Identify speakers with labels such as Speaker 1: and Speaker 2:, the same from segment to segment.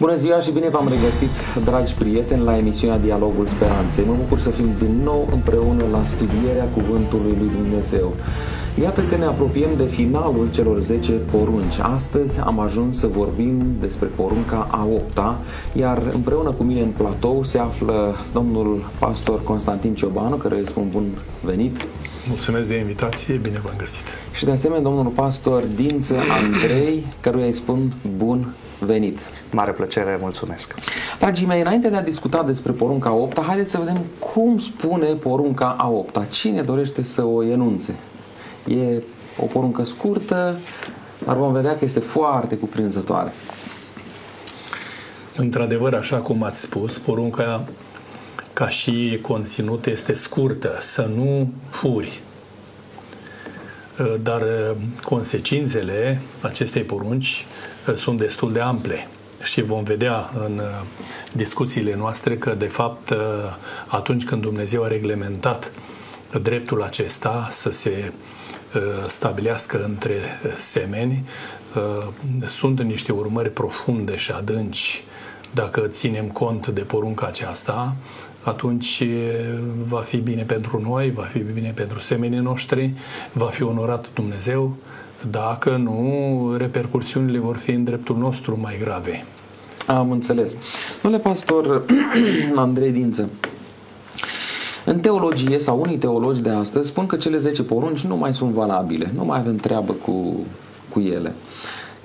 Speaker 1: Bună ziua și bine v-am regăsit, dragi prieteni, la emisiunea Dialogul Speranței. Mă bucur să fim din nou împreună la studierea Cuvântului Lui Dumnezeu. Iată că ne apropiem de finalul celor 10 porunci. Astăzi am ajuns să vorbim despre porunca a 8 iar împreună cu mine în platou se află domnul pastor Constantin Ciobanu, care îi spun bun venit.
Speaker 2: Mulțumesc de invitație, bine v-am găsit.
Speaker 1: Și de asemenea domnul pastor Dință Andrei, căruia îi spun bun venit.
Speaker 3: Mare plăcere, mulțumesc.
Speaker 1: Dragii mei, înainte de a discuta despre porunca 8 haideți să vedem cum spune porunca a 8 Cine dorește să o enunțe? E o poruncă scurtă, dar vom vedea că este foarte cuprinzătoare.
Speaker 2: Într-adevăr, așa cum ați spus, porunca ca și conținut este scurtă, să nu furi. Dar consecințele acestei porunci sunt destul de ample și vom vedea în uh, discuțiile noastre că, de fapt, uh, atunci când Dumnezeu a reglementat dreptul acesta să se uh, stabilească între semeni, sunt niște urmări profunde și adânci. Dacă ținem cont de porunca aceasta, atunci va fi bine pentru noi, va fi bine pentru semenii noștri, va fi onorat Dumnezeu, dacă nu, repercursiunile vor fi în dreptul nostru mai grave.
Speaker 1: Am înțeles. Domnule pastor Andrei Dință, în teologie sau unii teologi de astăzi spun că cele 10 porunci nu mai sunt valabile, nu mai avem treabă cu, cu ele.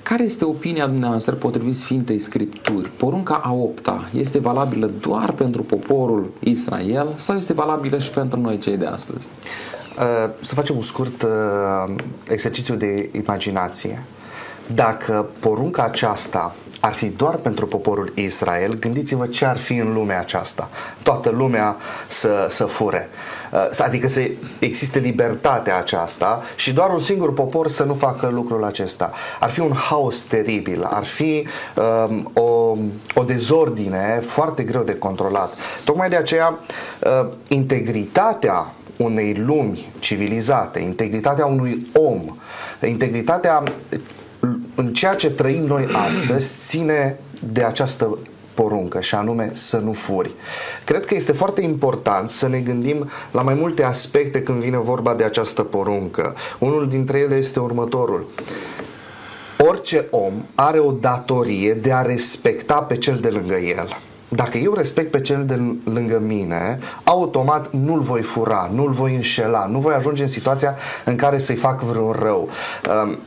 Speaker 1: Care este opinia dumneavoastră potrivit Sfintei Scripturi? Porunca a opta este valabilă doar pentru poporul Israel sau este valabilă și pentru noi cei de astăzi?
Speaker 3: Uh, să facem un scurt uh, exercițiu de imaginație. Dacă porunca aceasta ar fi doar pentru poporul Israel, gândiți-vă ce ar fi în lumea aceasta. Toată lumea să, să fure. Uh, adică să existe libertatea aceasta și doar un singur popor să nu facă lucrul acesta. Ar fi un haos teribil, ar fi um, o, o dezordine foarte greu de controlat. Tocmai de aceea, uh, integritatea unei lumi civilizate, integritatea unui om, integritatea în ceea ce trăim noi astăzi ține de această poruncă și anume să nu furi. Cred că este foarte important să ne gândim la mai multe aspecte când vine vorba de această poruncă. Unul dintre ele este următorul. Orice om are o datorie de a respecta pe cel de lângă el dacă eu respect pe cel de lângă mine, automat nu-l voi fura, nu-l voi înșela, nu voi ajunge în situația în care să-i fac vreun rău. Um,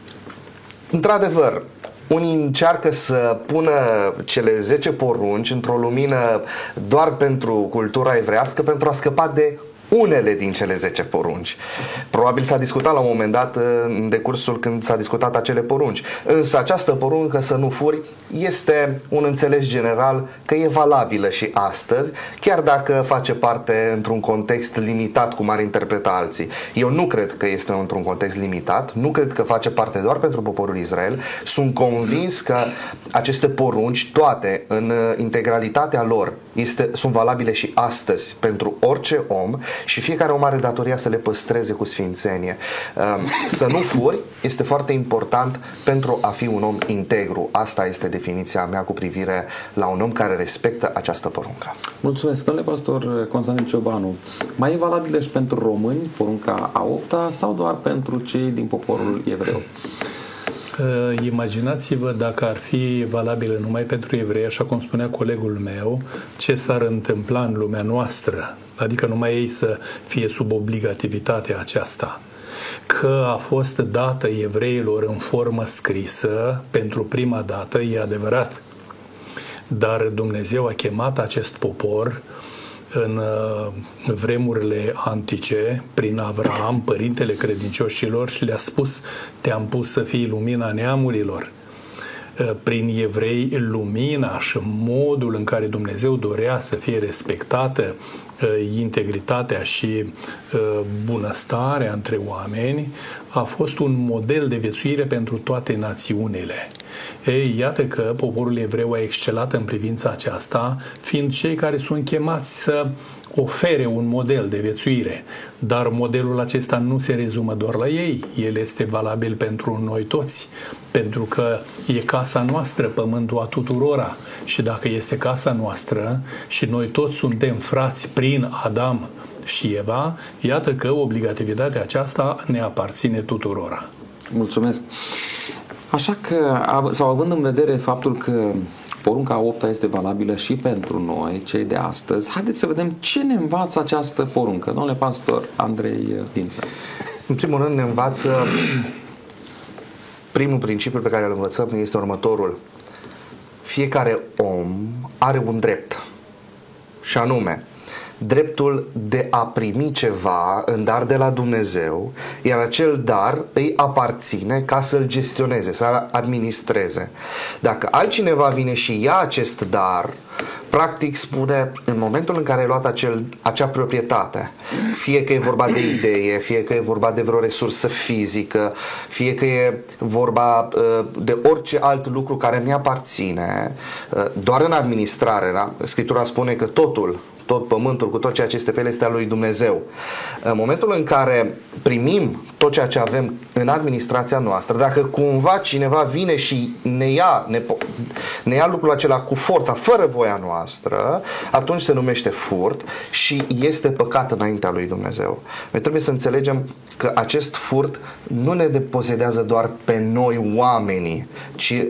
Speaker 3: într-adevăr, unii încearcă să pună cele 10 porunci într-o lumină doar pentru cultura evrească pentru a scăpa de unele din cele 10 porunci. Probabil s-a discutat la un moment dat în decursul când s-a discutat acele porunci. Însă această poruncă să nu furi este un înțeles general că e valabilă și astăzi, chiar dacă face parte într-un context limitat cum ar interpreta alții. Eu nu cred că este într-un context limitat, nu cred că face parte doar pentru poporul Israel. Sunt convins că aceste porunci, toate în integralitatea lor, este, sunt valabile și astăzi pentru orice om și fiecare om are datoria să le păstreze cu sfințenie. Um, să nu furi este foarte important pentru a fi un om integru. Asta este definiția mea cu privire la un om care respectă această poruncă.
Speaker 1: Mulțumesc, domnule pastor Constantin Ciobanu. Mai e valabilă și pentru români porunca a opta sau doar pentru cei din poporul evreu?
Speaker 2: Imaginați-vă dacă ar fi valabilă numai pentru evrei, așa cum spunea colegul meu, ce s-ar întâmpla în lumea noastră, adică numai ei să fie sub obligativitatea aceasta că a fost dată evreilor în formă scrisă pentru prima dată, e adevărat. Dar Dumnezeu a chemat acest popor în uh, vremurile antice, prin Avram, părintele credincioșilor, și le-a spus, te-am pus să fii lumina neamurilor. Uh, prin evrei, lumina și modul în care Dumnezeu dorea să fie respectată uh, integritatea și bunăstarea între oameni a fost un model de viețuire pentru toate națiunile. Ei, iată că poporul evreu a excelat în privința aceasta, fiind cei care sunt chemați să ofere un model de viețuire, dar modelul acesta nu se rezumă doar la ei, el este valabil pentru noi toți, pentru că e casa noastră, pământul a tuturora și dacă este casa noastră și noi toți suntem frați prin Adam și Eva, iată că obligativitatea aceasta ne aparține tuturora.
Speaker 1: Mulțumesc. Așa că, sau având în vedere faptul că porunca 8 este valabilă și pentru noi, cei de astăzi, haideți să vedem ce ne învață această poruncă. Domnule pastor Andrei Dință.
Speaker 3: În primul rând ne învață primul principiu pe care îl învățăm este următorul. Fiecare om are un drept și anume dreptul de a primi ceva în dar de la Dumnezeu, iar acel dar îi aparține ca să-l gestioneze, să-l administreze. Dacă altcineva vine și ia acest dar, practic spune în momentul în care ai luat acel, acea proprietate, fie că e vorba de idee, fie că e vorba de vreo resursă fizică, fie că e vorba uh, de orice alt lucru care mi aparține, uh, doar în administrare, da? Scriptura spune că totul tot pământul, cu tot ceea ce este pe el, este al lui Dumnezeu. În momentul în care primim tot ceea ce avem în administrația noastră, dacă cumva cineva vine și ne ia, ne, ne ia lucrul acela cu forța, fără voia noastră, atunci se numește furt și este păcat înaintea lui Dumnezeu. Noi trebuie să înțelegem că acest furt nu ne deposedează doar pe noi oamenii, ci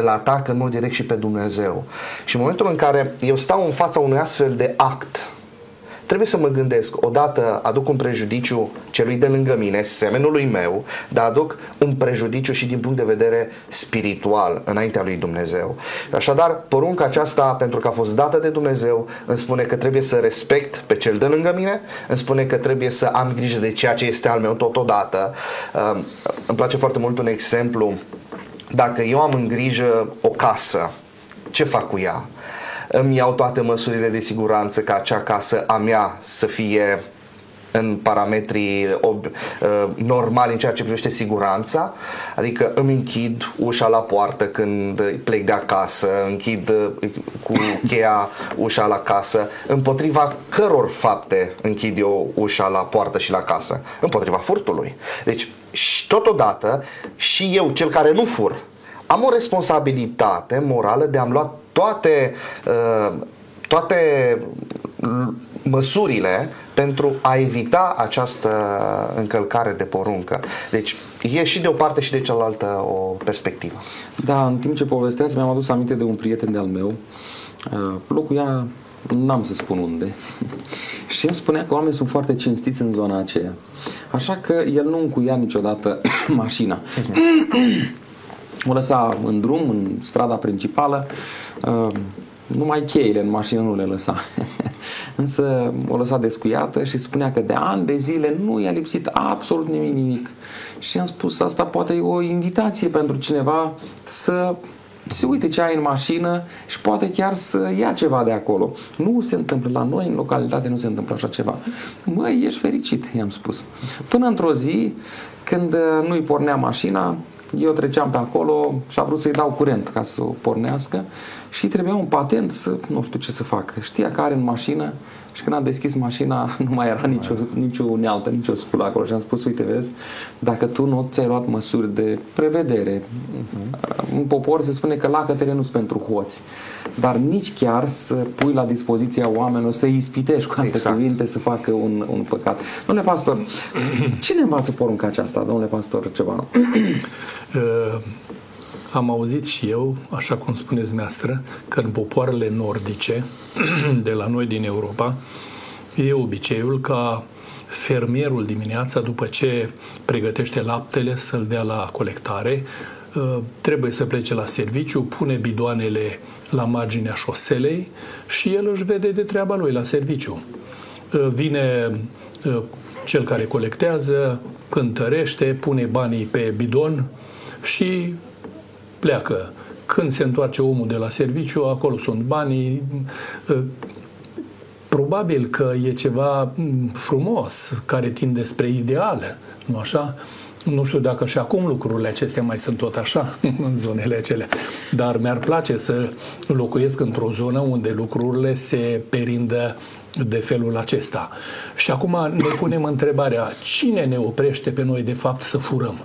Speaker 3: îl atacă în mod direct și pe Dumnezeu. Și în momentul în care eu stau în fața unui astfel de act, trebuie să mă gândesc, odată aduc un prejudiciu celui de lângă mine, semenului meu, dar aduc un prejudiciu și din punct de vedere spiritual înaintea lui Dumnezeu. Așadar, porunca aceasta, pentru că a fost dată de Dumnezeu, îmi spune că trebuie să respect pe cel de lângă mine, îmi spune că trebuie să am grijă de ceea ce este al meu totodată. Îmi place foarte mult un exemplu dacă eu am în grijă o casă, ce fac cu ea? Îmi iau toate măsurile de siguranță ca acea casă a mea să fie în parametrii ob, uh, normali în ceea ce privește siguranța, adică îmi închid ușa la poartă când plec de acasă, închid uh, cu cheia ușa la casă, împotriva căror fapte închid eu ușa la poartă și la casă? Împotriva furtului. Deci, și totodată, și eu, cel care nu fur, am o responsabilitate morală de a-mi lua toate, uh, toate măsurile pentru a evita această încălcare de poruncă. Deci e și de o parte și de cealaltă o perspectivă.
Speaker 1: Da, în timp ce povesteați mi-am adus aminte de un prieten de-al meu. Uh, locuia, n-am să spun unde, și îmi spunea că oamenii sunt foarte cinstiți în zona aceea. Așa că el nu încuia niciodată mașina. o lăsa în drum, în strada principală, uh, numai cheile în mașină nu le lăsa. Însă o lăsa descuiată și spunea că de ani de zile nu i-a lipsit absolut nimic, nimic. Și am spus, asta poate e o invitație pentru cineva să se uite ce ai în mașină și poate chiar să ia ceva de acolo. Nu se întâmplă la noi, în localitate nu se întâmplă așa ceva. Măi, ești fericit, i-am spus. Până într-o zi, când nu-i pornea mașina, eu treceam pe acolo și a vrut să-i dau curent ca să o pornească și trebuia un patent să nu știu ce să facă. Știa că are în mașină și când am deschis mașina nu mai era nicio, nicio unealtă, nicio sculă acolo și am spus, uite vezi, dacă tu nu ți-ai luat măsuri de prevedere, în popor se spune că lacătele nu sunt pentru hoți, dar nici chiar să pui la dispoziția oamenilor să ispitești cu alte exact. cuvinte să facă un, un păcat. Domnule pastor, cine învață porunca aceasta, domnule pastor Cevanu?
Speaker 2: Uh, am auzit și eu, așa cum spuneți dumneavoastră, că în popoarele nordice, de la noi din Europa, e obiceiul ca fermierul dimineața, după ce pregătește laptele să-l dea la colectare, uh, trebuie să plece la serviciu, pune bidoanele la marginea șoselei și el își vede de treaba lui la serviciu. Uh, vine cel care colectează, cântărește, pune banii pe bidon și pleacă. Când se întoarce omul de la serviciu, acolo sunt banii. Probabil că e ceva frumos care tinde spre ideal, nu așa? Nu știu dacă și acum lucrurile acestea mai sunt tot așa în zonele acelea, dar mi-ar place să locuiesc într-o zonă unde lucrurile se perindă de felul acesta. Și acum ne punem întrebarea, cine ne oprește pe noi de fapt să furăm?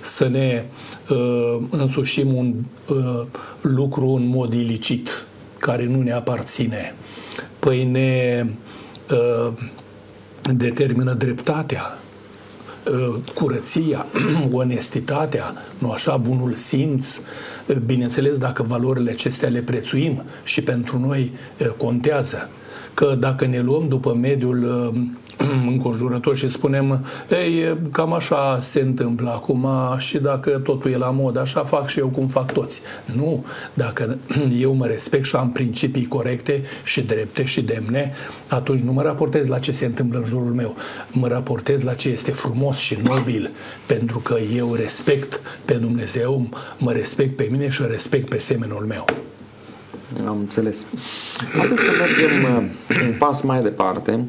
Speaker 2: Să ne uh, însușim un uh, lucru în mod ilicit, care nu ne aparține. Păi ne uh, determină dreptatea, uh, curăția, onestitatea, nu așa, bunul simț, uh, bineînțeles dacă valorile acestea le prețuim și pentru noi uh, contează că dacă ne luăm după mediul uh, înconjurător și spunem, ei, cam așa se întâmplă acum și dacă totul e la mod, așa fac și eu cum fac toți. Nu, dacă eu mă respect și am principii corecte și drepte și demne, atunci nu mă raportez la ce se întâmplă în jurul meu, mă raportez la ce este frumos și nobil, pentru că eu respect pe Dumnezeu, mă respect pe mine și respect pe semenul meu.
Speaker 1: Am înțeles. Haideți să mergem uh, un pas mai departe.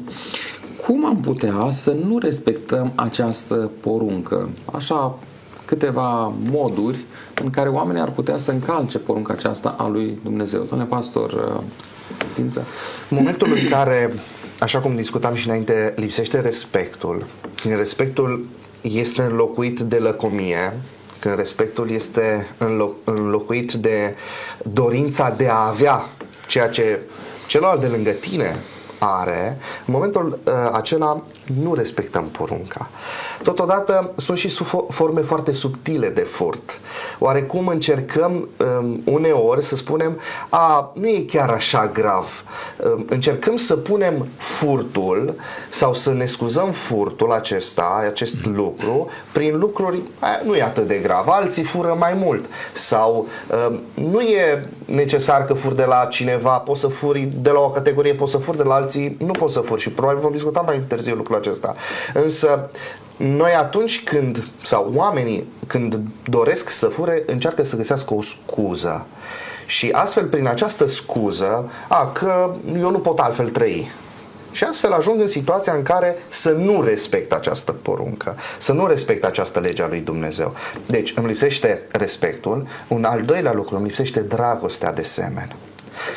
Speaker 1: Cum am putea să nu respectăm această poruncă? Așa, câteva moduri în care oamenii ar putea să încalce porunca aceasta a lui Dumnezeu. Domnule pastor uh, Tință.
Speaker 3: Momentul în care, așa cum discutam și înainte, lipsește respectul, când respectul este înlocuit de lăcomie, când respectul este înlocuit de dorința de a avea ceea ce celălalt de lângă tine are, în momentul uh, acela nu respectăm porunca. Totodată sunt și forme foarte subtile de furt. Oarecum încercăm um, uneori să spunem, a, nu e chiar așa grav. Um, încercăm să punem furtul sau să ne scuzăm furtul acesta, acest lucru, prin lucruri, a, nu e atât de grav. Alții fură mai mult. Sau um, nu e necesar că fur de la cineva, poți să furi de la o categorie, poți să furi de la alții, nu poți să furi. Și probabil vom discuta mai târziu lucrul acesta. Însă noi atunci când, sau oamenii când doresc să fure, încearcă să găsească o scuză. Și astfel, prin această scuză, a, că eu nu pot altfel trăi. Și astfel ajung în situația în care să nu respect această poruncă, să nu respect această lege a lui Dumnezeu. Deci îmi lipsește respectul. Un al doilea lucru, îmi lipsește dragostea de semen.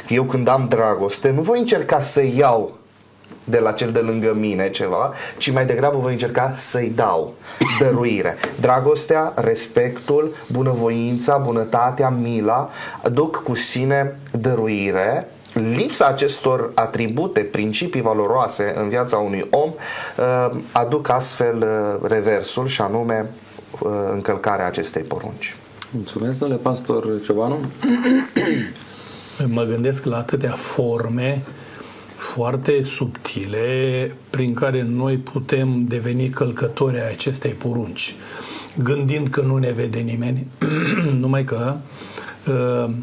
Speaker 3: Eu când am dragoste, nu voi încerca să iau de la cel de lângă mine ceva, ci mai degrabă voi încerca să-i dau dăruire. Dragostea, respectul, bunăvoința, bunătatea, mila duc cu sine dăruire lipsa acestor atribute, principii valoroase în viața unui om uh, aduc astfel uh, reversul și anume uh, încălcarea acestei porunci.
Speaker 1: Mulțumesc, domnule pastor Ciobanu.
Speaker 2: Mă gândesc la atâtea forme foarte subtile prin care noi putem deveni călcători ai acestei porunci, gândind că nu ne vede nimeni, numai că uh,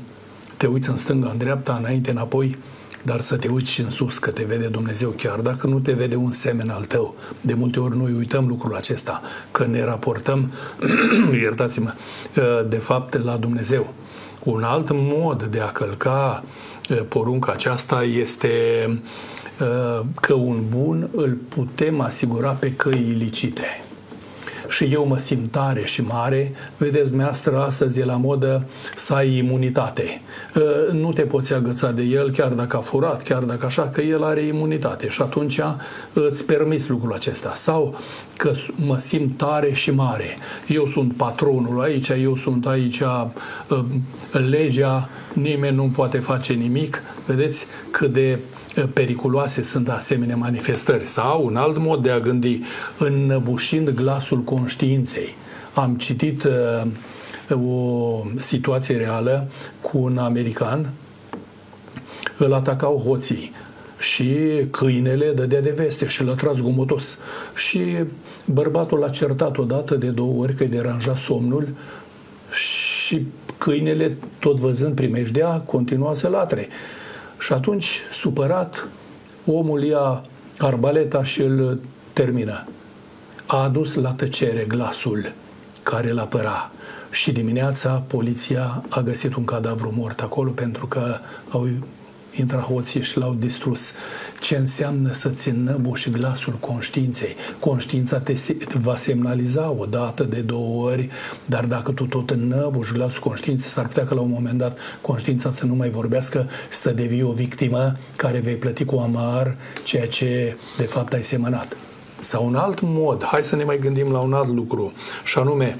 Speaker 2: te uiți în stânga, în dreapta, înainte, înapoi, dar să te uiți și în sus, că te vede Dumnezeu chiar dacă nu te vede un semen al tău. De multe ori noi uităm lucrul acesta, că ne raportăm, iertați-mă, uh, de fapt la Dumnezeu. Un alt mod de a călca uh, porunca aceasta este uh, că un bun îl putem asigura pe căi ilicite și eu mă simt tare și mare, vedeți, dumneavoastră astăzi e la modă să ai imunitate. Ă, nu te poți agăța de el chiar dacă a furat, chiar dacă așa, că el are imunitate și atunci îți permis lucrul acesta. Sau că mă simt tare și mare. Eu sunt patronul aici, eu sunt aici ă, legea, nimeni nu poate face nimic. Vedeți cât de periculoase sunt asemenea manifestări. Sau un alt mod de a gândi, înnăbușind glasul conștiinței. Am citit uh, o situație reală cu un american, îl atacau hoții și câinele dădea de veste și l-a tras gomotos. Și bărbatul l-a certat odată de două ori că îi deranja somnul și câinele, tot văzând primejdea, continua să latre. Și atunci, supărat, omul ia arbaleta și îl termină. A adus la tăcere glasul care îl apăra și dimineața poliția a găsit un cadavru mort acolo pentru că au intră hoții și l-au distrus. Ce înseamnă să-ți înnăbuși glasul conștiinței? Conștiința te va semnaliza o dată, de două ori, dar dacă tu tot înnăbuși glasul conștiinței, s-ar putea că la un moment dat conștiința să nu mai vorbească și să devii o victimă care vei plăti cu amar ceea ce de fapt ai semănat. Sau un alt mod, hai să ne mai gândim la un alt lucru, și anume,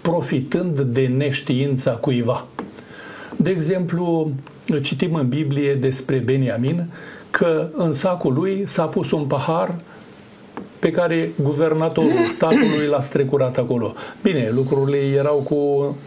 Speaker 2: profitând de neștiința cuiva. De exemplu, citim în Biblie despre Beniamin că în sacul lui s-a pus un pahar pe care guvernatorul statului l-a strecurat acolo. Bine, lucrurile erau cu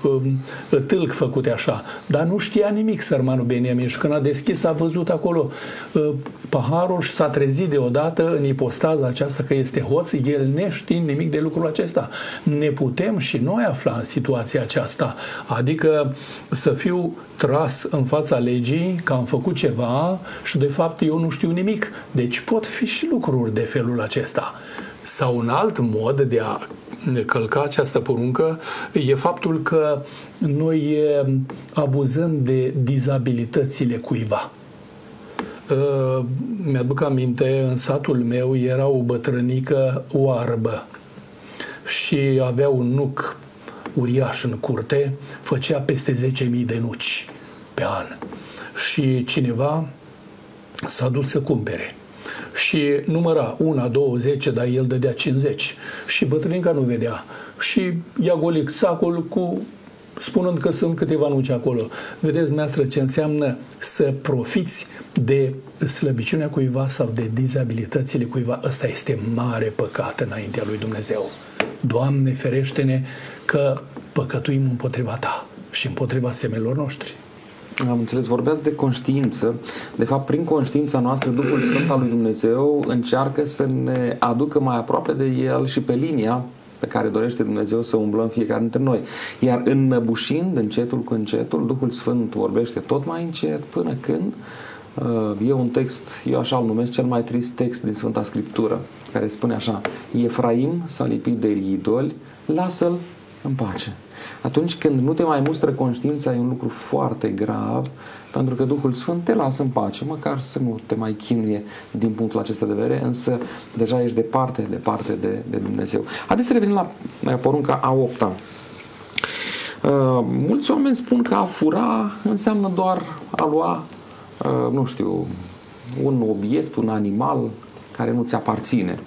Speaker 2: um, tâlc făcute așa, dar nu știa nimic sărmanul Beniamin și când a deschis a văzut acolo uh, paharul și s-a trezit deodată în ipostaza aceasta că este hoț, el neștiind nimic de lucrul acesta. Ne putem și noi afla în situația aceasta, adică să fiu tras în fața legii că am făcut ceva și de fapt eu nu știu nimic. Deci pot fi și lucruri de felul acesta. Sau un alt mod de a călca această poruncă e faptul că noi abuzăm de dizabilitățile cuiva. Ă, mi-aduc aminte, în satul meu era o bătrânică oarbă și avea un nuc uriaș în curte, făcea peste 10.000 de nuci pe an. Și cineva s-a dus să cumpere și număra una, două, zece, dar el dădea 50 și bătrânica nu vedea și ia golic sacul cu spunând că sunt câteva nuci acolo. Vedeți, dumneavoastră, ce înseamnă să profiți de slăbiciunea cuiva sau de dizabilitățile cuiva. Ăsta este mare păcat înaintea lui Dumnezeu. Doamne, ferește-ne că păcătuim împotriva Ta și împotriva semelor noștri.
Speaker 1: Am înțeles, vorbeați de conștiință. De fapt, prin conștiința noastră, Duhul Sfânt al lui Dumnezeu încearcă să ne aducă mai aproape de El și pe linia pe care dorește Dumnezeu să umblăm fiecare dintre noi. Iar înnăbușind încetul cu încetul, Duhul Sfânt vorbește tot mai încet până când uh, e un text, eu așa îl numesc cel mai trist text din Sfânta Scriptură, care spune așa, Efraim s-a lipit de idoli, lasă-l în pace. Atunci când nu te mai mustră conștiința, e un lucru foarte grav, pentru că Duhul Sfânt te lasă în pace, măcar să nu te mai chinuie din punctul acesta de vedere, însă deja ești departe, departe de, de Dumnezeu. Haideți să revenim la porunca a opta. Uh, mulți oameni spun că a fura înseamnă doar a lua, uh, nu știu, un obiect, un animal care nu ți aparține.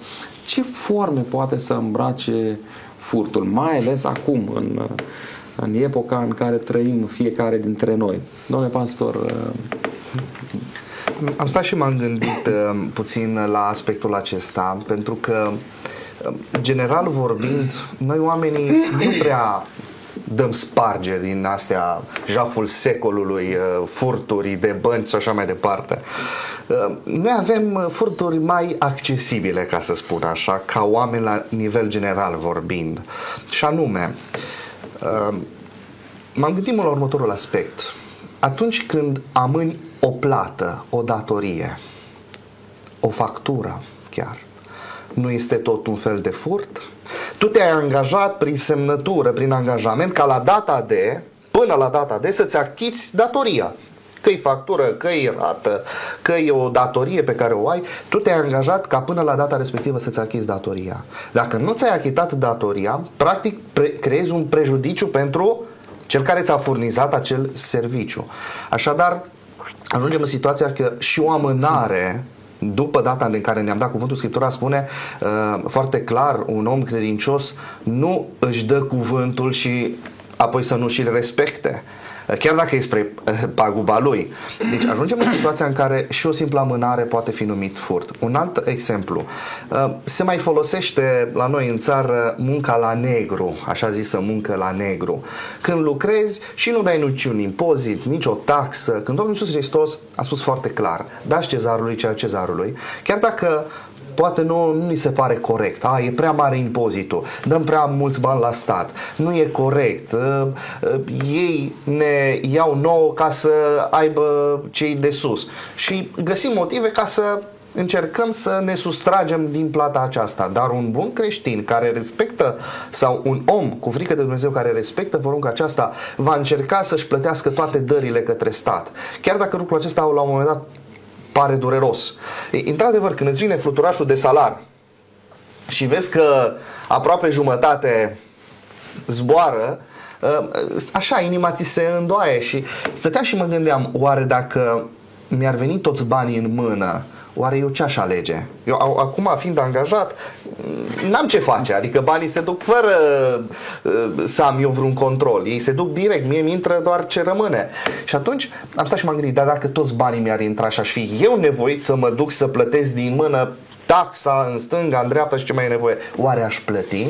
Speaker 1: Ce forme poate să îmbrace furtul, mai ales acum, în, în epoca în care trăim fiecare dintre noi. Domnule pastor, uh,
Speaker 3: am stat și m-am gândit uh, puțin la aspectul acesta, pentru că, uh, general vorbind, noi oamenii nu prea dăm sparge din astea, jaful secolului, furturi de bănci și așa mai departe. Noi avem furturi mai accesibile, ca să spun așa, ca oameni la nivel general vorbind. Și anume, m-am gândit la următorul aspect. Atunci când amâni o plată, o datorie, o factură chiar, nu este tot un fel de furt? Tu te-ai angajat prin semnătură, prin angajament, ca la data de, până la data de, să-ți achiți datoria că e factură, că e rată, că e o datorie pe care o ai, tu te-ai angajat ca până la data respectivă să-ți achizi datoria. Dacă nu ți-ai achitat datoria, practic pre- creezi un prejudiciu pentru cel care ți-a furnizat acel serviciu. Așadar, ajungem în situația că și o amânare după data în care ne-am dat cuvântul, Scriptura spune uh, foarte clar, un om credincios nu își dă cuvântul și apoi să nu și-l respecte chiar dacă e spre eh, paguba lui. Deci ajungem în situația în care și o simplă amânare poate fi numit furt. Un alt exemplu, eh, se mai folosește la noi în țară munca la negru, așa zisă muncă la negru. Când lucrezi și nu dai niciun impozit, nici o taxă, când Domnul Iisus Hristos a spus foarte clar, dați cezarului ceea cezarului, chiar dacă poate nu, nu ni se pare corect. A, e prea mare impozitul, dăm prea mulți bani la stat, nu e corect. Uh, uh, ei ne iau nouă ca să aibă cei de sus și găsim motive ca să încercăm să ne sustragem din plata aceasta. Dar un bun creștin care respectă, sau un om cu frică de Dumnezeu care respectă porunca aceasta, va încerca să-și plătească toate dările către stat. Chiar dacă lucrul acesta la un moment dat pare dureros. Într-adevăr, când îți vine fluturașul de salar și vezi că aproape jumătate zboară, ă, așa, inima ți se îndoaie și stăteam și mă gândeam, oare dacă mi-ar veni toți banii în mână, oare eu ce aș alege? Eu acum, fiind angajat, n-am ce face, adică banii se duc fără uh, să am eu vreun control, ei se duc direct, mie mi intră doar ce rămâne. Și atunci am stat și m-am gândit, dar dacă toți banii mi-ar intra și aș fi eu nevoit să mă duc să plătesc din mână taxa în stânga, în dreapta și ce mai e nevoie, oare aș plăti?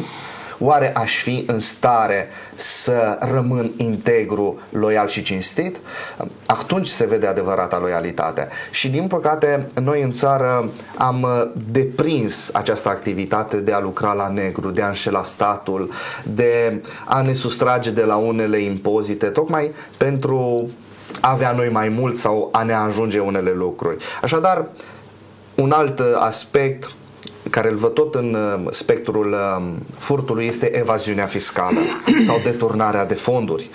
Speaker 3: Oare aș fi în stare să rămân integru, loial și cinstit? Atunci se vede adevărata loialitate. Și din păcate, noi în țară am deprins această activitate de a lucra la negru, de a înșela statul, de a ne sustrage de la unele impozite, tocmai pentru a avea noi mai mult sau a ne ajunge unele lucruri. Așadar, un alt aspect care îl văd tot în uh, spectrul uh, furtului este evaziunea fiscală sau deturnarea de fonduri.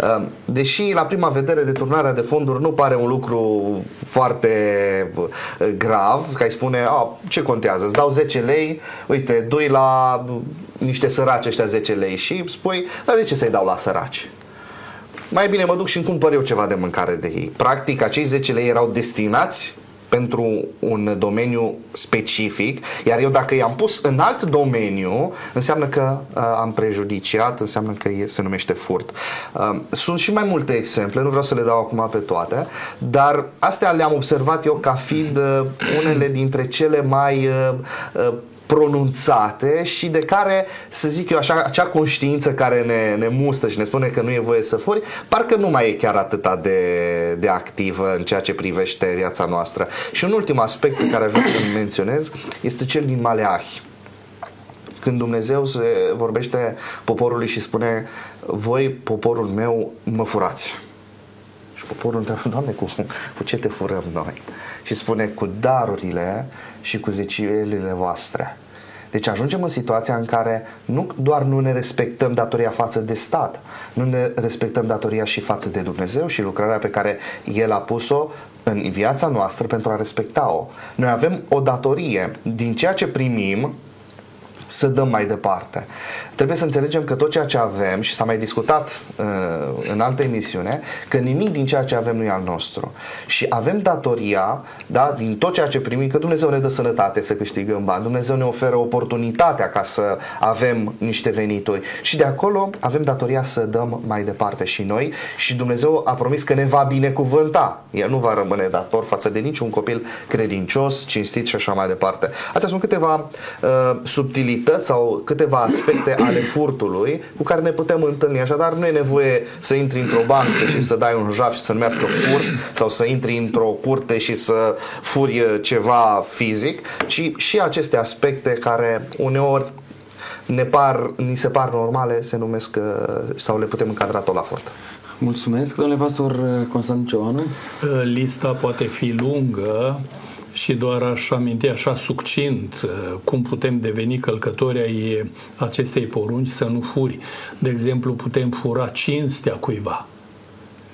Speaker 3: Uh, deși la prima vedere deturnarea de fonduri nu pare un lucru foarte grav, că ai spune, a, ce contează, îți dau 10 lei, uite, dui la niște săraci ăștia 10 lei și spui, dar de ce să-i dau la săraci? Mai bine mă duc și îmi cumpăr eu ceva de mâncare de ei. Practic, acei 10 lei erau destinați pentru un domeniu specific, iar eu dacă i-am pus în alt domeniu, înseamnă că uh, am prejudiciat, înseamnă că e, se numește furt. Uh, sunt și mai multe exemple, nu vreau să le dau acum pe toate, dar astea le-am observat eu ca fiind uh, unele dintre cele mai uh, uh, pronunțate și de care, să zic eu așa, acea conștiință care ne, ne mustă și ne spune că nu e voie să furi, parcă nu mai e chiar atât de, de activă în ceea ce privește viața noastră. Și un ultim aspect pe care aș vrea să menționez este cel din Maleahi. Când Dumnezeu se vorbește poporului și spune voi, poporul meu, mă furați. Și poporul întreabă, Doamne, cu, cu ce te furăm noi? Și spune, cu darurile și cu zecilele voastre. Deci ajungem în situația în care nu doar nu ne respectăm datoria față de stat, nu ne respectăm datoria și față de Dumnezeu și lucrarea pe care El a pus-o în viața noastră pentru a respecta-o. Noi avem o datorie din ceea ce primim să dăm mai departe. Trebuie să înțelegem că tot ceea ce avem, și s-a mai discutat uh, în alte emisiune, că nimic din ceea ce avem nu e al nostru. Și avem datoria, da, din tot ceea ce primim, că Dumnezeu ne dă sănătate să câștigăm bani, Dumnezeu ne oferă oportunitatea ca să avem niște venituri și de acolo avem datoria să dăm mai departe și noi și Dumnezeu a promis că ne va binecuvânta. El nu va rămâne dator față de niciun copil credincios, cinstit și așa mai departe. Astea sunt câteva uh, subtilități sau câteva aspecte ale furtului cu care ne putem întâlni. Așadar, nu e nevoie să intri într-o bancă și să dai un jaf și să numească furt sau să intri într-o curte și să furi ceva fizic, ci și aceste aspecte care uneori ne par, ni se par normale, se numesc sau le putem încadra tot la furt.
Speaker 1: Mulțumesc, domnule pastor Constantin Cioană.
Speaker 2: Lista poate fi lungă, și doar aș aminti așa succint uh, cum putem deveni călcători ai acestei porunci să nu furi. De exemplu, putem fura cinstea cuiva.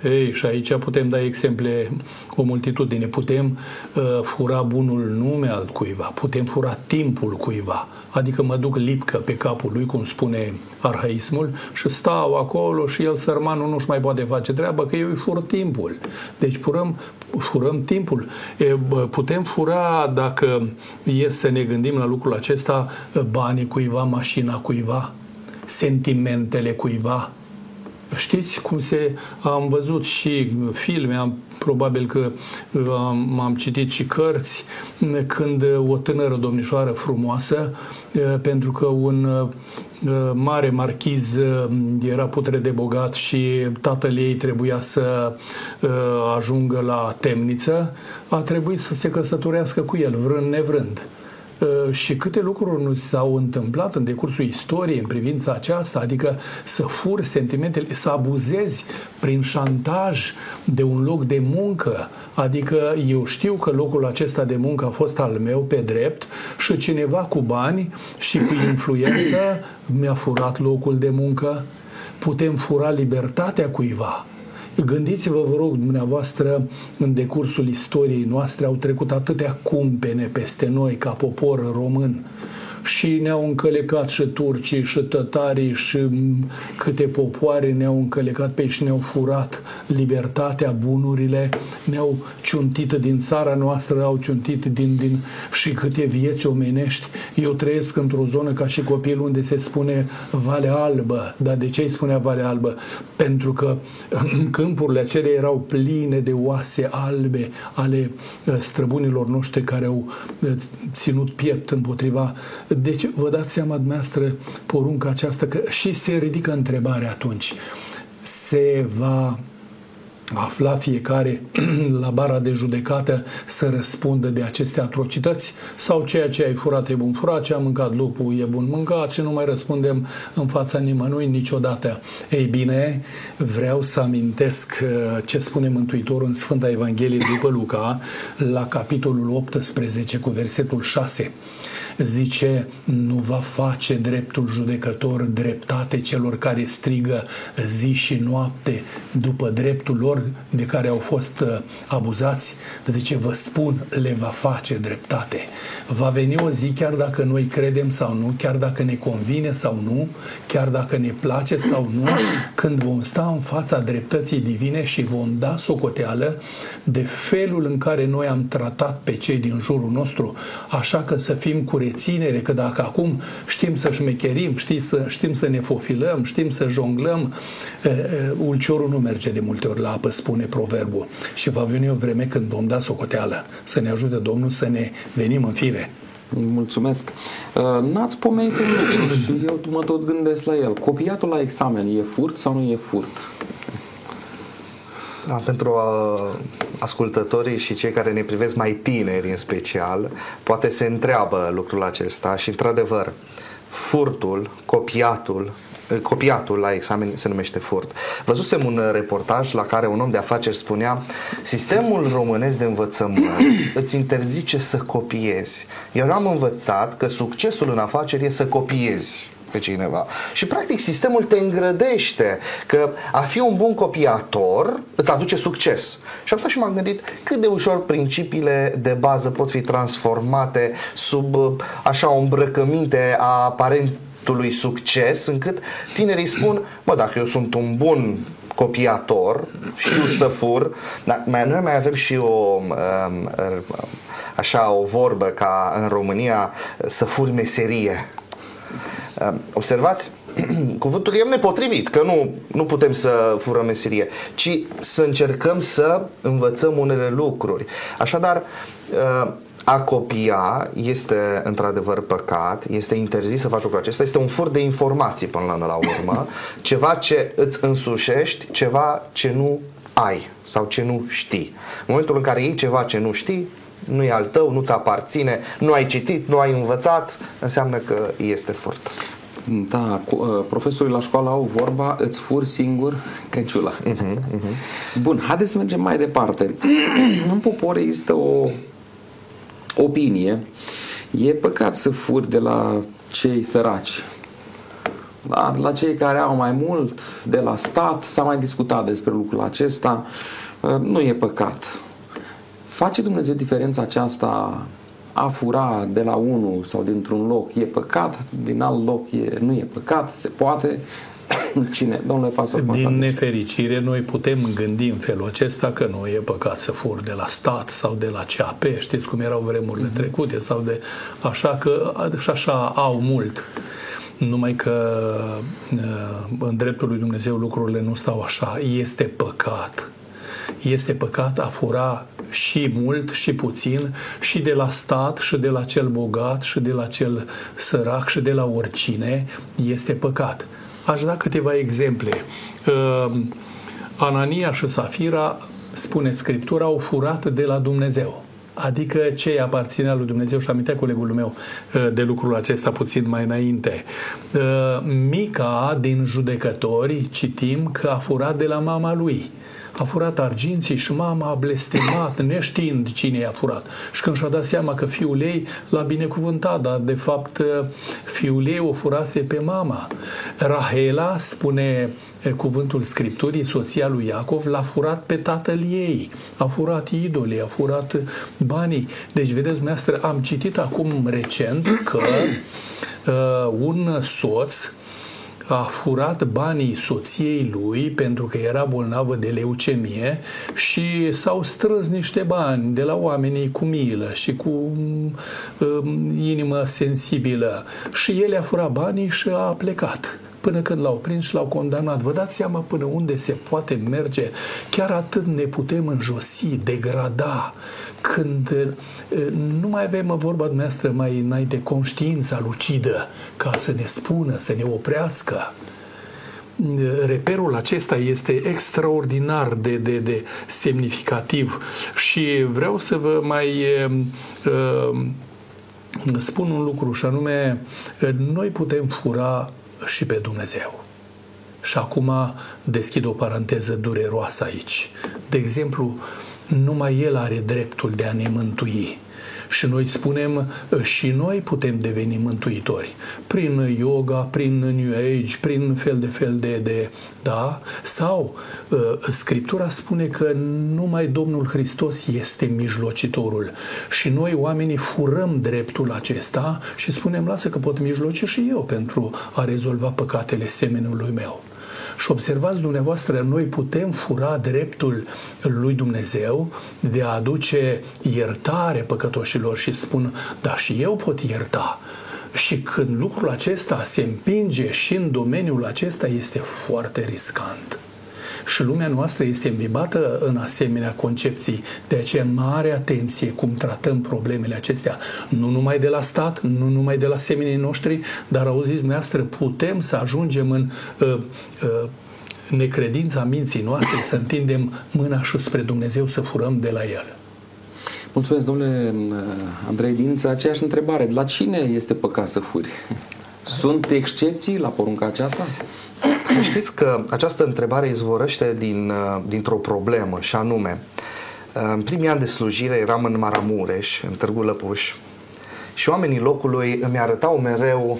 Speaker 2: Ei, și aici putem da exemple o multitudine. Putem uh, fura bunul nume al cuiva, putem fura timpul cuiva, adică mă duc lipcă pe capul lui, cum spune arhaismul, și stau acolo și el, sărmanul, nu-și mai poate face treaba, că eu îi fur timpul. Deci furăm, furăm timpul. E, putem fura, dacă e să ne gândim la lucrul acesta, banii cuiva, mașina cuiva, sentimentele cuiva, Știți cum se... Am văzut și filme, am, probabil că am, am citit și cărți, când o tânără domnișoară frumoasă, pentru că un mare marchiz era putre de bogat și tatăl ei trebuia să ajungă la temniță, a trebuit să se căsătorească cu el, vrând nevrând. uh, și câte lucruri nu s-au întâmplat în decursul istoriei în privința aceasta, adică să furi sentimentele, să abuzezi prin șantaj de un loc de muncă, adică eu știu că locul acesta de muncă a fost al meu pe drept și cineva cu bani și cu influență mi-a furat locul de muncă. Putem fura libertatea cuiva Gândiți-vă, vă rog, dumneavoastră, în decursul istoriei noastre au trecut atâtea cumpene peste noi ca popor român și ne-au încălecat și turcii și tătarii și câte popoare ne-au încălecat pe și ne-au furat libertatea, bunurile, ne-au ciuntit din țara noastră, au ciuntit din, din și câte vieți omenești. Eu trăiesc într-o zonă ca și copil unde se spune Valea Albă. Dar de ce îi spunea Valea Albă? Pentru că câmpurile acelea erau pline de oase albe ale uh, străbunilor noștri care au uh, ținut piept împotriva deci vă dați seama dumneavoastră porunca aceasta că și se ridică întrebarea atunci. Se va afla fiecare la bara de judecată să răspundă de aceste atrocități sau ceea ce ai furat e bun furat, ce a mâncat lupul e bun mâncat și nu mai răspundem în fața nimănui niciodată. Ei bine, vreau să amintesc uh, ce spune Mântuitorul în Sfânta Evanghelie după Luca la capitolul 18 cu versetul 6 zice, nu va face dreptul judecător dreptate celor care strigă zi și noapte după dreptul lor de care au fost uh, abuzați. Zice, vă spun, le va face dreptate. Va veni o zi chiar dacă noi credem sau nu, chiar dacă ne convine sau nu, chiar dacă ne place sau nu, când vom sta în fața dreptății divine și vom da socoteală de felul în care noi am tratat pe cei din jurul nostru, așa că să fim cu reținere, că dacă acum știm să șmecherim, știm să, știm să ne fofilăm, știm să jonglăm, ulciorul nu merge de multe ori la apă, spune proverbul. Și va veni o vreme când vom da socoteală, să ne ajute Domnul să ne venim în fire.
Speaker 1: Mulțumesc. N-ați pomenit un lucru și eu mă tot gândesc la el. Copiatul la examen e furt sau nu e furt?
Speaker 3: Da, pentru uh, ascultătorii și cei care ne privesc mai tineri în special, poate se întreabă lucrul acesta și într-adevăr furtul, copiatul, copiatul la examen se numește furt. Văzusem un reportaj la care un om de afaceri spunea sistemul românesc de învățământ îți interzice să copiezi. Eu am învățat că succesul în afaceri e să copiezi pe cineva. Și practic sistemul te îngrădește că a fi un bun copiator îți aduce succes. Și am stat și m-am gândit cât de ușor principiile de bază pot fi transformate sub așa o îmbrăcăminte a aparentului succes, încât tinerii spun, mă, dacă eu sunt un bun copiator, știu să fur, dar mai, noi mai avem și o um, așa o vorbă ca în România să furi meserie. Observați, cuvântul e nepotrivit, că nu, nu putem să furăm meserie, ci să încercăm să învățăm unele lucruri. Așadar, a copia este într-adevăr păcat, este interzis să faci lucrul acesta, este un fur de informații până la, la urmă, ceva ce îți însușești, ceva ce nu ai sau ce nu știi. În momentul în care iei ceva ce nu știi, nu e al tău, nu-ți aparține, nu ai citit, nu ai învățat, înseamnă că este furt.
Speaker 1: Da, uh, profesorii la școală au vorba îți fur singur căciula. Uh-huh, uh-huh. Bun, haideți să mergem mai departe. în popor există o opinie. E păcat să furi de la cei săraci. Dar la cei care au mai mult, de la stat, s-a mai discutat despre lucrul acesta. Uh, nu e păcat. Face Dumnezeu diferența aceasta a fura de la unul sau dintr-un loc e păcat, din alt loc e, nu e păcat, se poate. Cine? Domnule pastor
Speaker 2: Din nefericire, noi putem gândi în felul acesta că nu e păcat să fur de la stat sau de la CAP, știți cum erau vremurile mm-hmm. trecute, sau de așa că și așa au mult. Numai că în dreptul lui Dumnezeu lucrurile nu stau așa. Este păcat. Este păcat a fura și mult și puțin și de la stat și de la cel bogat și de la cel sărac și de la oricine este păcat. Aș da câteva exemple. Anania și Safira, spune Scriptura, au furat de la Dumnezeu. adică ce aparținea lui Dumnezeu și amintea colegul meu uh, de lucrul acesta puțin mai înainte. Uh, Mica din judecători citim că a furat de la mama lui a furat arginții și mama a blestemat, neștiind cine i-a furat. Și când și-a dat seama că fiul ei l-a binecuvântat, dar de fapt fiul ei o furase pe mama. Rahela, spune cuvântul Scripturii, soția lui Iacov, l-a furat pe tatăl ei, a furat idolii, a furat banii. Deci, vedeți, dumneavoastră, am citit acum recent că uh, un soț a furat banii soției lui pentru că era bolnavă de leucemie și s-au strâns niște bani de la oamenii cu milă și cu um, inimă sensibilă. Și el a furat banii și a plecat până când l-au prins și l-au condamnat. Vă dați seama până unde se poate merge? Chiar atât ne putem înjosi, degrada, când nu mai avem vorba dumneavoastră mai înainte conștiința lucidă ca să ne spună, să ne oprească. Reperul acesta este extraordinar de, de, de semnificativ și vreau să vă mai uh, spun un lucru și anume noi putem fura și pe Dumnezeu. Și acum deschid o paranteză dureroasă aici. De exemplu, numai El are dreptul de a ne mântui. Și noi spunem, și noi putem deveni mântuitori. Prin yoga, prin New Age, prin fel de fel de, de da? Sau uh, Scriptura spune că numai Domnul Hristos este mijlocitorul. Și noi oamenii furăm dreptul acesta și spunem, lasă că pot mijloci și eu pentru a rezolva păcatele semenului meu. Și observați dumneavoastră, noi putem fura dreptul lui Dumnezeu de a aduce iertare păcătoșilor și spun, da, și eu pot ierta. Și când lucrul acesta se împinge și în domeniul acesta, este foarte riscant și lumea noastră este îmbibată în asemenea concepții. De aceea, mare atenție cum tratăm problemele acestea, nu numai de la stat, nu numai de la semenii noștri, dar auziți dumneavoastră, putem să ajungem în uh, uh, necredința minții noastre, să întindem mâna și spre Dumnezeu să furăm de la El.
Speaker 1: Mulțumesc, domnule uh, Andrei Dință. Aceeași întrebare. La cine este păcat să furi? Sunt excepții la porunca aceasta?
Speaker 3: Să știți că această întrebare izvorăște din, uh, dintr-o problemă și anume uh, în primii ani de slujire eram în Maramureș, în Târgu Lăpuș și oamenii locului îmi arătau mereu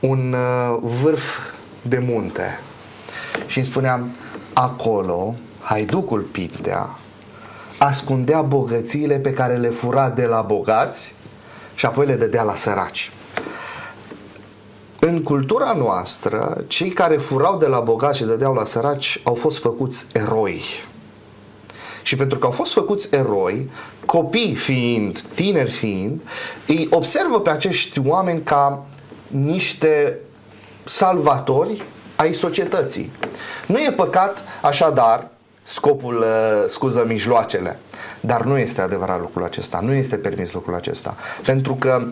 Speaker 3: un uh, vârf de munte și îmi spuneam acolo Haiducul Pintea ascundea bogățiile pe care le fura de la bogați și apoi le dădea la săraci. În cultura noastră, cei care furau de la bogați și dădeau la săraci au fost făcuți eroi. Și pentru că au fost făcuți eroi, copii fiind, tineri fiind, îi observă pe acești oameni ca niște salvatori ai societății. Nu e păcat, așadar, scopul uh, scuză mijloacele. Dar nu este adevărat lucrul acesta, nu este permis lucrul acesta. Pentru că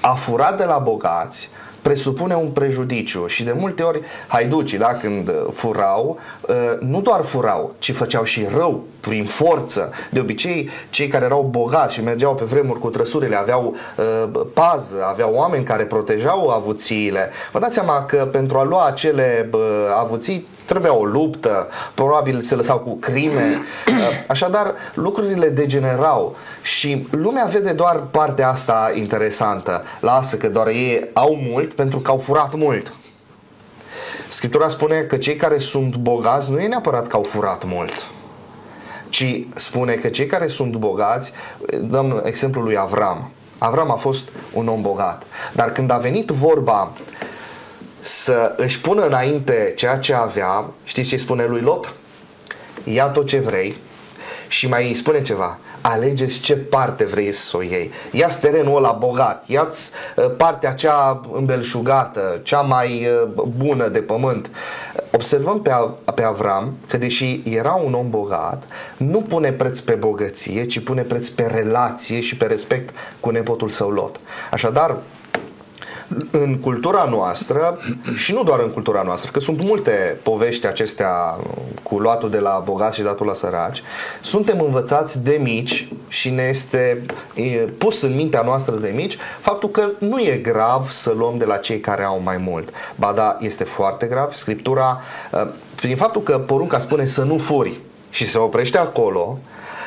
Speaker 3: a furat de la bogați presupune un prejudiciu și de multe ori haiducii, da, când furau, uh, nu doar furau, ci făceau și rău prin forță. De obicei, cei care erau bogați și mergeau pe vremuri cu trăsurile aveau uh, pază, aveau oameni care protejau avuțiile. Vă dați seama că pentru a lua acele uh, avuții trebuia o luptă, probabil se lăsau cu crime. Așadar, lucrurile degenerau și lumea vede doar partea asta interesantă. Lasă că doar ei au mult pentru că au furat mult. Scriptura spune că cei care sunt bogați nu e neapărat că au furat mult, ci spune că cei care sunt bogați, dăm exemplul lui Avram. Avram a fost un om bogat, dar când a venit vorba să își pună înainte ceea ce avea, știți ce spune lui Lot? Ia tot ce vrei și mai spune ceva, alegeți ce parte vreți să o iei. Ia-ți terenul ăla bogat, ia-ți uh, partea cea îmbelșugată, cea mai uh, bună de pământ. Observăm pe, pe Avram că deși era un om bogat, nu pune preț pe bogăție, ci pune preț pe relație și pe respect cu nepotul său Lot. Așadar, În cultura noastră, și nu doar în cultura noastră, că sunt multe povești acestea cu luatul de la bogați și datul la săraci, suntem învățați de mici și ne este pus în mintea noastră de mici faptul că nu e grav să luăm de la cei care au mai mult. Ba da, este foarte grav. Scriptura, prin faptul că porunca spune să nu furi și se oprește acolo,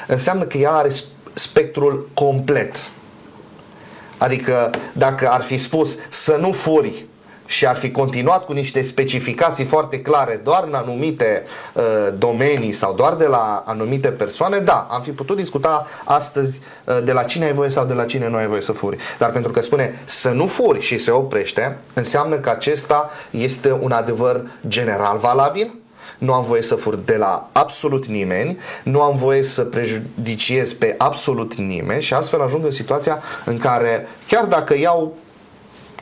Speaker 3: înseamnă că ea are spectrul complet. Adică dacă ar fi spus să nu furi și ar fi continuat cu niște specificații foarte clare doar în anumite uh, domenii sau doar de la anumite persoane, da, am fi putut discuta astăzi uh, de la cine ai voie sau de la cine nu ai voie să furi. Dar pentru că spune să nu furi și se oprește, înseamnă că acesta este un adevăr general valabil nu am voie să fur de la absolut nimeni, nu am voie să prejudiciez pe absolut nimeni și astfel ajung în situația în care chiar dacă iau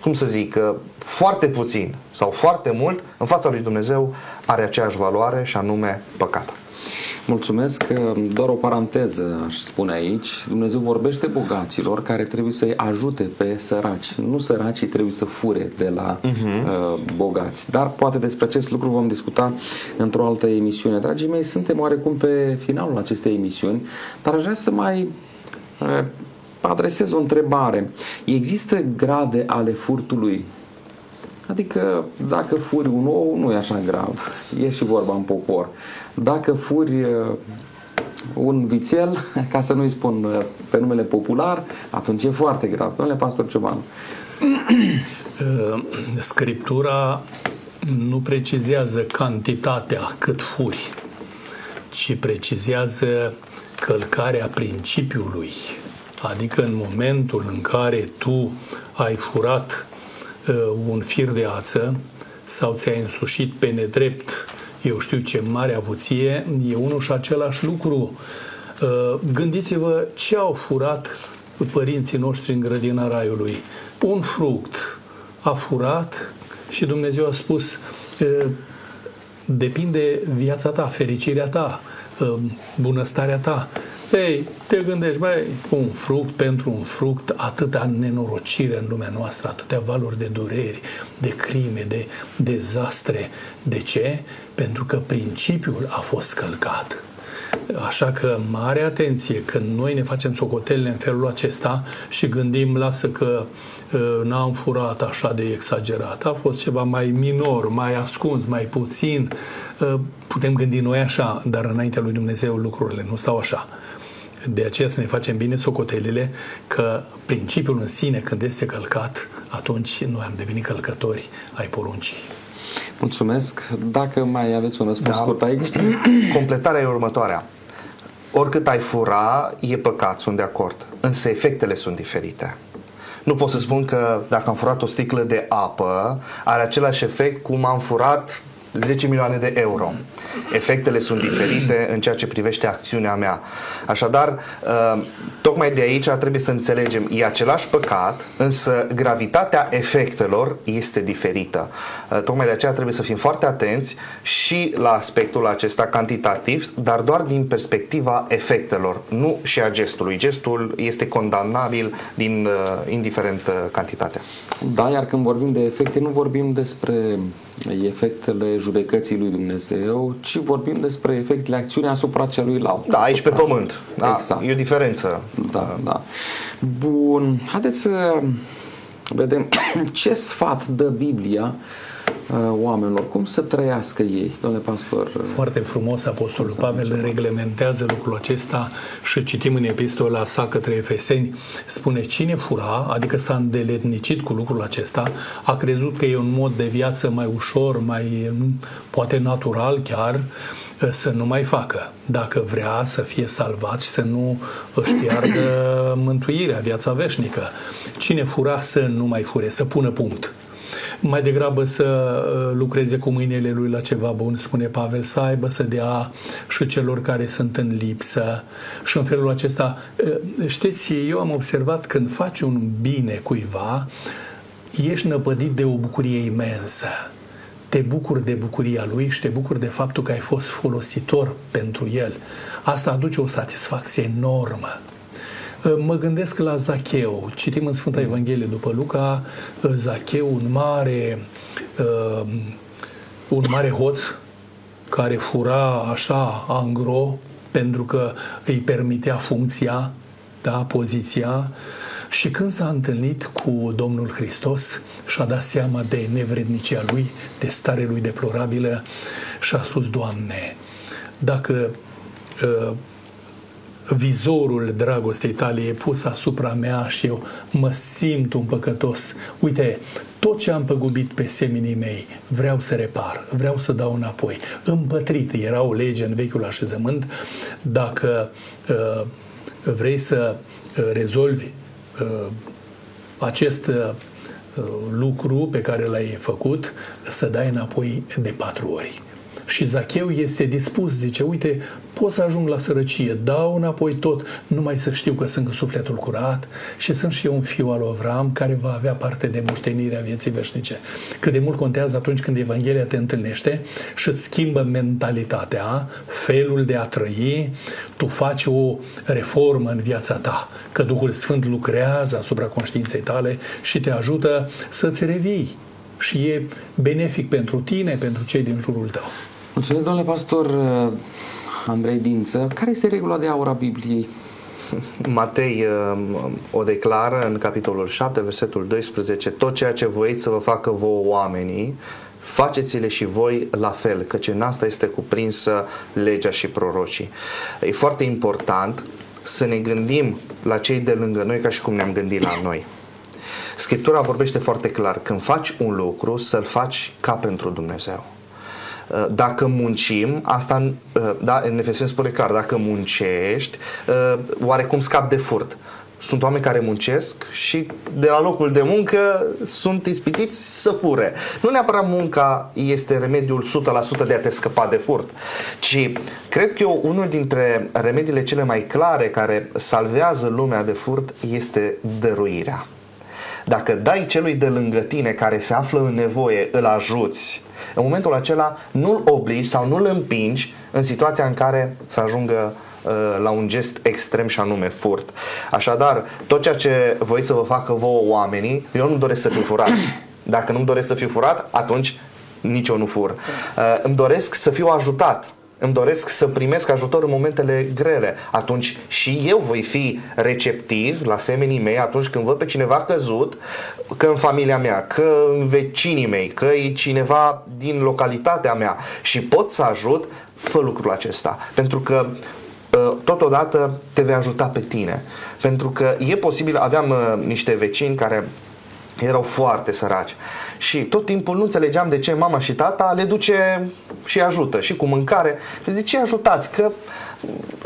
Speaker 3: cum să zic, foarte puțin sau foarte mult, în fața lui Dumnezeu are aceeași valoare și anume păcat.
Speaker 1: Mulțumesc. Doar o paranteză aș spune aici. Dumnezeu vorbește bogaților care trebuie să-i ajute pe săraci. Nu săracii trebuie să fure de la uh-huh. uh, bogați. Dar poate despre acest lucru vom discuta într-o altă emisiune. Dragii mei, suntem oarecum pe finalul acestei emisiuni, dar aș vrea să mai uh, adresez o întrebare. Există grade ale furtului Adică dacă furi un ou, nu e așa grav. E și vorba în popor. Dacă furi uh, un vițel, ca să nu-i spun uh, pe numele popular, atunci e foarte grav. Domnule pastor Cioban.
Speaker 2: Uh, Scriptura nu precizează cantitatea cât furi, ci precizează călcarea principiului. Adică în momentul în care tu ai furat un fir de ață sau ți-ai însușit pe nedrept eu știu ce mare avuție, e unul și același lucru. Uh, gândiți-vă ce au furat părinții noștri în grădina raiului. Un fruct a furat și Dumnezeu a spus uh, depinde viața ta, fericirea ta, uh, bunăstarea ta. Ei, te gândești, mai un fruct pentru un fruct, atâta nenorocire în lumea noastră, atâtea valori de dureri, de crime, de dezastre. De ce? Pentru că principiul a fost călcat. Așa că mare atenție când noi ne facem socotelele în felul acesta și gândim, lasă că uh, n-am furat așa de exagerat, a fost ceva mai minor, mai ascuns, mai puțin. Uh, putem gândi noi așa, dar înaintea lui Dumnezeu lucrurile nu stau așa. De aceea să ne facem bine socotelile că principiul în sine când este călcat, atunci noi am devenit călcători ai poruncii.
Speaker 1: Mulțumesc. Dacă mai aveți un răspuns da. scurt aici.
Speaker 3: Completarea e următoarea. Oricât ai fura, e păcat, sunt de acord. Însă efectele sunt diferite. Nu pot să spun că dacă am furat o sticlă de apă, are același efect cum am furat 10 milioane de euro. Efectele sunt diferite în ceea ce privește acțiunea mea. Așadar, uh, tocmai de aici trebuie să înțelegem, e același păcat, însă gravitatea efectelor este diferită. Uh, tocmai de aceea trebuie să fim foarte atenți și la aspectul acesta cantitativ, dar doar din perspectiva efectelor, nu și a gestului. Gestul este condamnabil din uh, indiferent cantitatea.
Speaker 1: Da, iar când vorbim de efecte, nu vorbim despre efectele judecății lui Dumnezeu, ci vorbim despre efectele acțiunii asupra celuilalt.
Speaker 3: Da, aici pe pământ. Da, exact. E o diferență.
Speaker 1: Da, da. Bun, haideți să vedem ce sfat dă Biblia Uh, oamenilor, cum să trăiască ei, domnule pastor?
Speaker 2: Foarte frumos Apostolul Pavel reglementează lucrul acesta și citim în epistola sa către Efeseni, spune cine fura, adică s-a îndeletnicit cu lucrul acesta, a crezut că e un mod de viață mai ușor, mai poate natural chiar, uh, să nu mai facă, dacă vrea să fie salvat și să nu își piardă mântuirea, viața veșnică. Cine fura să nu mai fure, să pună punct mai degrabă să uh, lucreze cu mâinile lui la ceva bun, spune Pavel, să aibă să dea și celor care sunt în lipsă. Și în felul acesta, uh, știți, eu am observat când faci un bine cuiva, ești năpădit de o bucurie imensă te bucuri de bucuria lui și te bucuri de faptul că ai fost folositor pentru el. Asta aduce o satisfacție enormă. Mă gândesc la Zacheu. Citim în Sfânta Evanghelie după Luca, Zacheu, un mare, un mare hoț care fura așa angro pentru că îi permitea funcția, da, poziția, și când s-a întâlnit cu Domnul Hristos și-a dat seama de nevrednicia lui, de stare lui deplorabilă și a spus, Doamne, dacă uh, vizorul dragostei tale e pus asupra mea și eu mă simt un păcătos. Uite, tot ce am păgubit pe seminii mei, vreau să repar, vreau să dau înapoi. Împătrit, era o lege în vechiul așezământ, dacă uh, vrei să uh, rezolvi uh, acest uh, lucru pe care l-ai făcut, să dai înapoi de patru ori. Și Zacheu este dispus, zice, uite, pot să ajung la sărăcie, dau înapoi tot, numai să știu că sunt cu sufletul curat și sunt și eu un fiu al Avram care va avea parte de moștenirea vieții veșnice. Cât de mult contează atunci când Evanghelia te întâlnește și îți schimbă mentalitatea, felul de a trăi, tu faci o reformă în viața ta, că Duhul Sfânt lucrează asupra conștiinței tale și te ajută să-ți revii și e benefic pentru tine, pentru cei din jurul tău.
Speaker 1: Mulțumesc, domnule pastor uh, Andrei Dință. Care este regula de aur a Bibliei?
Speaker 3: Matei uh, o declară în capitolul 7, versetul 12, tot ceea ce voiți să vă facă vouă oamenii, faceți-le și voi la fel, căci în asta este cuprinsă legea și prorocii. E foarte important să ne gândim la cei de lângă noi ca și cum ne-am gândit la noi. Scriptura vorbește foarte clar, când faci un lucru, să-l faci ca pentru Dumnezeu. Uh, dacă muncim, asta, uh, da, în Efesen spune clar, dacă muncești, uh, oarecum scap de furt. Sunt oameni care muncesc și de la locul de muncă sunt ispitiți să fure. Nu neapărat munca este remediul 100% de a te scăpa de furt, ci cred că eu unul dintre remediile cele mai clare care salvează lumea de furt este dăruirea. Dacă dai celui de lângă tine care se află în nevoie, îl ajuți, în momentul acela nu-l obligi sau nu-l împingi în situația în care să ajungă uh, la un gest extrem și anume furt. Așadar, tot ceea ce voi să vă facă vouă oamenii, eu nu doresc să fiu furat. Dacă nu-mi doresc să fiu furat, atunci nici eu nu fur. Uh, îmi doresc să fiu ajutat îmi doresc să primesc ajutor în momentele grele, atunci și eu voi fi receptiv la semenii mei atunci când văd pe cineva căzut, că în familia mea, că în vecinii mei, că e cineva din localitatea mea și pot să ajut, fă lucrul acesta. Pentru că ă, totodată te vei ajuta pe tine. Pentru că e posibil, aveam ă, niște vecini care erau foarte săraci și tot timpul nu înțelegeam de ce mama și tata le duce și ajută și cu mâncare. Și zice, ce ajutați? Că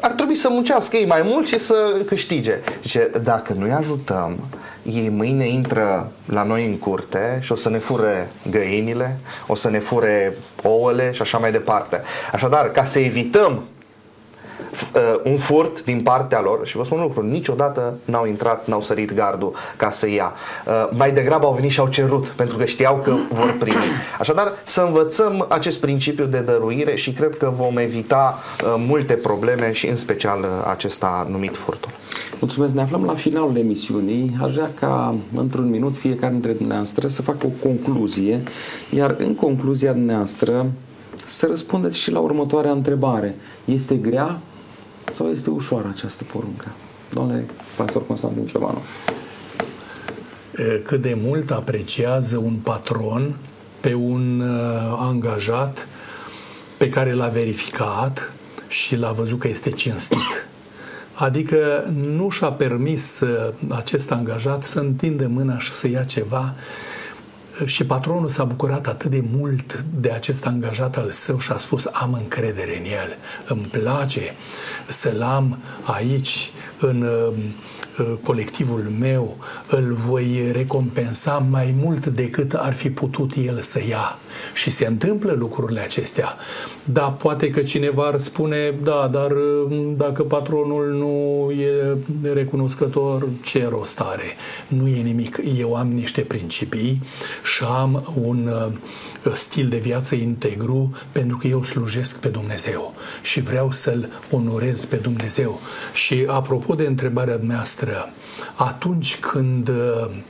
Speaker 3: ar trebui să muncească ei mai mult și să câștige. Zice, dacă nu-i ajutăm, ei mâine intră la noi în curte și o să ne fure găinile, o să ne fure ouăle și așa mai departe. Așadar, ca să evităm uh, un furt din partea lor și vă spun un lucru, niciodată n-au intrat, n-au sărit gardul ca să ia. Uh, mai degrabă au venit și au cerut pentru că știau că vor primi. Așadar, să învățăm acest principiu de dăruire și cred că vom evita uh, multe probleme și în special uh, acesta numit furtul.
Speaker 1: Mulțumesc, ne aflăm la finalul emisiunii. Aș vrea ca într-un minut fiecare dintre dumneavoastră să facă o concluzie, iar în concluzia dumneavoastră să răspundeți și la următoarea întrebare. Este grea sau este ușoară această poruncă? Domnule pastor Constantin Ciobanu.
Speaker 2: Cât de mult apreciază un patron pe un angajat pe care l-a verificat și l-a văzut că este cinstit. Adică nu și-a permis acest angajat să întindă mâna și să ia ceva și patronul s-a bucurat atât de mult de acest angajat al său și a spus am încredere în el, îmi place să-l am aici în uh, colectivul meu, îl voi recompensa mai mult decât ar fi putut el să ia. Și se întâmplă lucrurile acestea. Da, poate că cineva ar spune, da, dar mm, dacă patronul nu e recunoscător, ce rost are? Nu e nimic. Eu am niște principii și am un uh, stil de viață integru pentru că eu slujesc pe Dumnezeu și vreau să-L onorez pe Dumnezeu. Și apropo de întrebarea dumneavoastră, noastră, atunci când uh, îi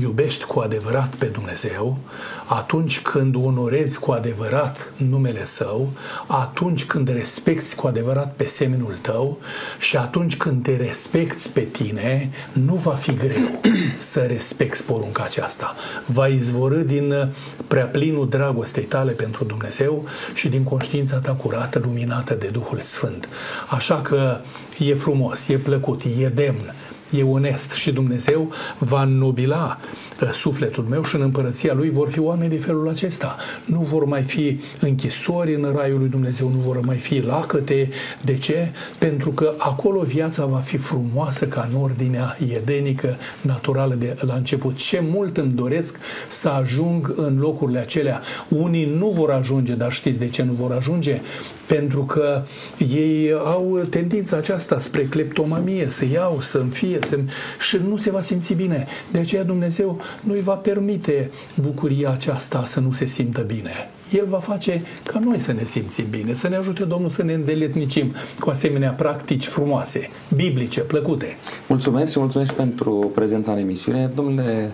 Speaker 2: iubești cu adevărat pe Dumnezeu, atunci când onorezi cu adevărat numele Său, atunci când respecti cu adevărat pe semenul tău și atunci când te respecti pe tine, nu va fi greu să respecti porunca aceasta. Va izvorâ din preaplinul dragostei tale pentru Dumnezeu și din conștiința ta curată, luminată de Duhul Sfânt. Așa că e frumos, e plăcut, e demn e onest și Dumnezeu va nobila uh, sufletul meu și în împărăția lui vor fi oameni de felul acesta. Nu vor mai fi închisori în raiul lui Dumnezeu, nu vor mai fi lacăte. De ce? Pentru că acolo viața va fi frumoasă ca în ordinea edenică, naturală de la început. Ce mult îmi doresc să ajung în locurile acelea. Unii nu vor ajunge, dar știți de ce nu vor ajunge? Pentru că ei au tendința aceasta spre cleptomanie, să iau, să-mi fie, să și nu se va simți bine. De aceea Dumnezeu nu îi va permite bucuria aceasta să nu se simtă bine. El va face ca noi să ne simțim bine, să ne ajute Domnul să ne îndeletnicim cu asemenea practici frumoase, biblice, plăcute.
Speaker 1: Mulțumesc și mulțumesc pentru prezența în emisiune. Domnule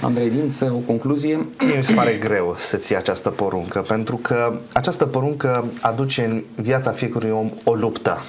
Speaker 1: Andrei Dință, o concluzie?
Speaker 3: Mie mi se pare greu să ții această poruncă, pentru că această poruncă aduce în viața fiecărui om o luptă.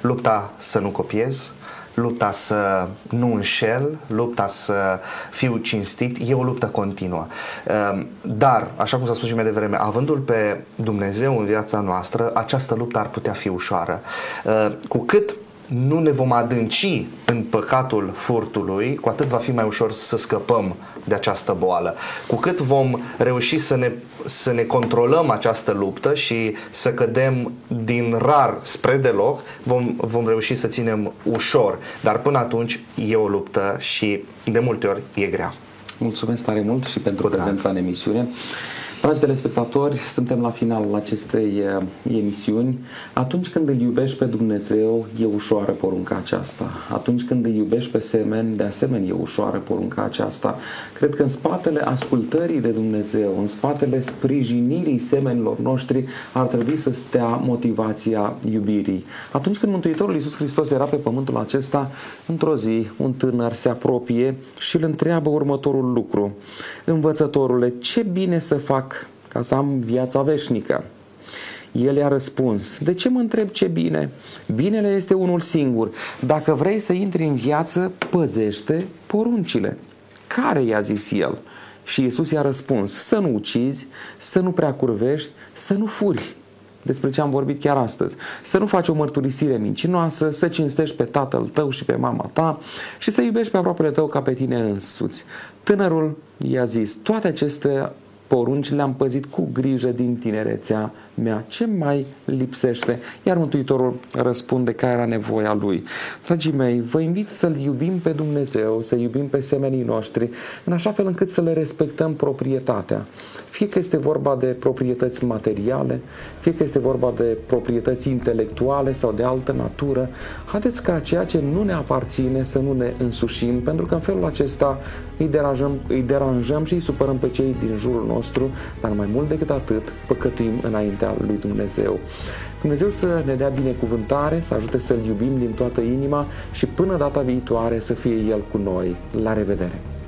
Speaker 3: Lupta să nu copiez, lupta să nu înșel, lupta să fiu cinstit, e o luptă continuă. Ehm, dar, așa cum s-a spus și mai devreme, avându-L pe Dumnezeu în viața noastră, această luptă ar putea fi ușoară. Ehm, cu cât nu ne vom adânci în păcatul furtului, cu atât va fi mai ușor să scăpăm de această boală. Cu cât vom reuși să ne, să ne controlăm această luptă și să cădem din rar spre deloc, vom, vom reuși să ținem ușor. Dar până atunci e o luptă și de multe ori e grea.
Speaker 1: Mulțumesc tare mult și pentru prezența în emisiune. Dragi telespectatori, suntem la finalul acestei uh, emisiuni. Atunci când îl iubești pe Dumnezeu, e ușoară porunca aceasta. Atunci când îl iubești pe semeni, de asemenea e ușoară porunca aceasta. Cred că în spatele ascultării de Dumnezeu, în spatele sprijinirii semenilor noștri, ar trebui să stea motivația iubirii. Atunci când Mântuitorul Iisus Hristos era pe pământul acesta, într-o zi, un tânăr se apropie și îl întreabă următorul lucru. Învățătorule, ce bine să fac ca să am viața veșnică. El i-a răspuns, de ce mă întreb ce bine? Binele este unul singur. Dacă vrei să intri în viață, păzește poruncile. Care i-a zis el? Și Iisus i-a răspuns, să nu ucizi, să nu prea curvești, să nu furi. Despre ce am vorbit chiar astăzi. Să nu faci o mărturisire mincinoasă, să cinstești pe tatăl tău și pe mama ta și să iubești pe aproapele tău ca pe tine însuți. Tânărul i-a zis, toate aceste porunci le-am păzit cu grijă din tinerețea mea. Ce mai lipsește? Iar Mântuitorul răspunde care era nevoia lui. Dragii mei, vă invit să-L iubim pe Dumnezeu, să iubim pe semenii noștri, în așa fel încât să le respectăm proprietatea. Fie că este vorba de proprietăți materiale, fie că este vorba de proprietăți intelectuale sau de altă natură, haideți ca ceea ce nu ne aparține să nu ne însușim, pentru că în felul acesta îi deranjăm, îi deranjăm și îi supărăm pe cei din jurul nostru, dar mai mult decât atât, păcătuim înaintea lui Dumnezeu. Dumnezeu să ne dea binecuvântare, să ajute să-L iubim din toată inima și până data viitoare să fie El cu noi. La revedere!